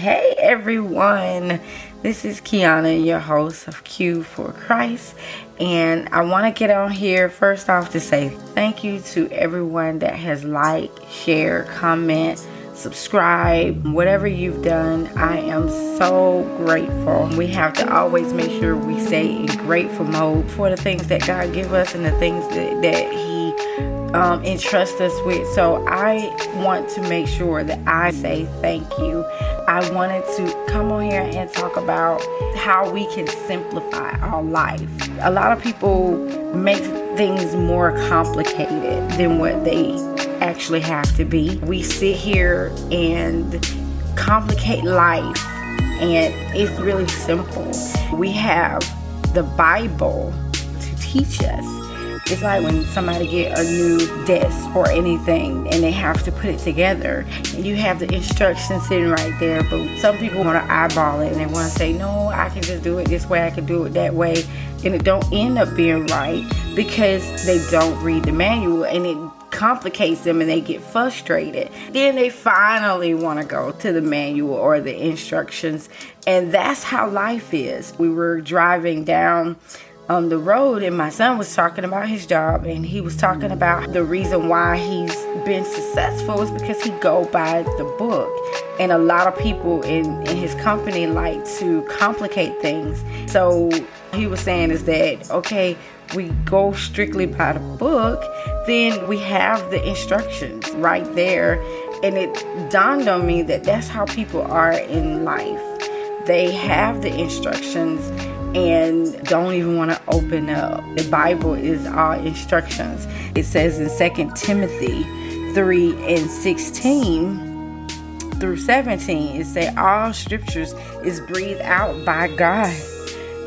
Hey everyone, this is Kiana, your host of Queued4Christ, and I want to get on here first off to say thank you to everyone that has liked, shared, comment, subscribe, whatever you've done. I am so grateful. We have to always make sure we stay in grateful mode for the things that God give us and the things that, that He um, us with. So I want to make sure that I say thank you. I wanted to come on here and talk about how we can simplify our life. A lot of people make things more complicated than what they actually have to be. We sit here and complicate life, and it's really simple. We have the Bible to teach us it's like when somebody get a new desk or anything and they have to put it together and you have the instructions sitting right there. But some people want to eyeball it and they want to say, no, I can just do it this way. I can do it that way. And it don't end up being right because they don't read the manual and it complicates them and they get frustrated. Then they finally want to go to the manual or the instructions. And that's how life is. We were driving down on the road and my son was talking about his job and he was talking about the reason why he's been successful is because he go by the book. And a lot of people in, in his company like to complicate things. So he was saying is that okay we go strictly by the book then we have the instructions right there. And it dawned on me that that's how people are in life. They have the instructions and don't even want to open up. The Bible is our instructions. It says in 2 Timothy 3 and 16 through 17, it says all scriptures is breathed out by God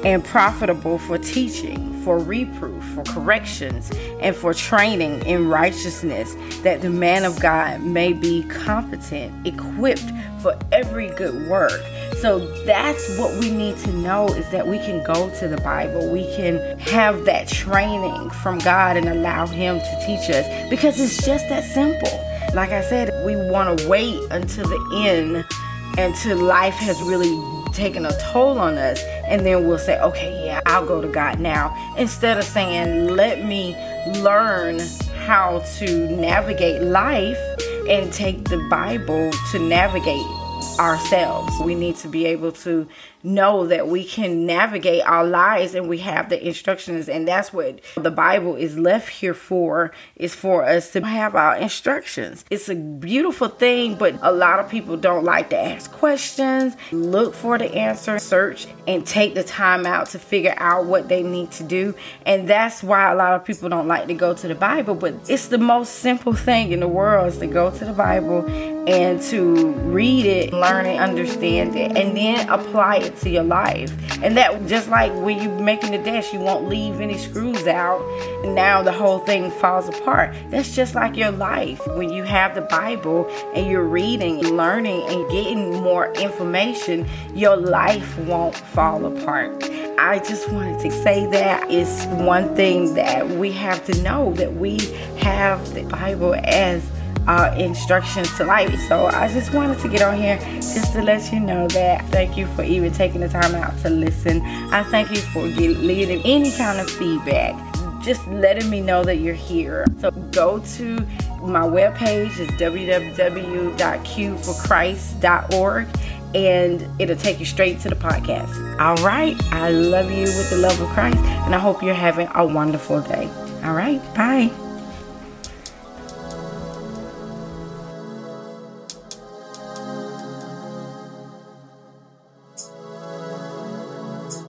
and profitable for teaching, for reproof, for corrections, and for training in righteousness, that the man of God may be competent, equipped for every good work. So that's what we need to know is that we can go to the Bible. We can have that training from God and allow Him to teach us because it's just that simple. Like I said, we want to wait until the end, until life has really taken a toll on us, and then we'll say, okay, yeah, I'll go to God now. Instead of saying, let me learn how to navigate life and take the Bible to navigate ourselves. We need to be able to know that we can navigate our lives and we have the instructions and that's what the Bible is left here for is for us to have our instructions. It's a beautiful thing, but a lot of people don't like to ask questions, look for the answer, search and take the time out to figure out what they need to do. And that's why a lot of people don't like to go to the Bible, but it's the most simple thing in the world is to go to the Bible and to read it, learn and understand it, and then apply it to your life. And that just like when you're making the desk, you won't leave any screws out, and now the whole thing falls apart. That's just like your life. When you have the Bible and you're reading, and learning, and getting more information, your life won't fall apart. I just wanted to say that is one thing that we have to know that we have the Bible as uh, instructions to life. So I just wanted to get on here just to let you know that. Thank you for even taking the time out to listen. I thank you for leaving any kind of feedback. Just letting me know that you're here. So go to my webpage, it's www.Queued4Christ.org and it'll take you straight to the podcast. All right. I love you with the love of Christ, and I hope you're having a wonderful day. All right. Bye.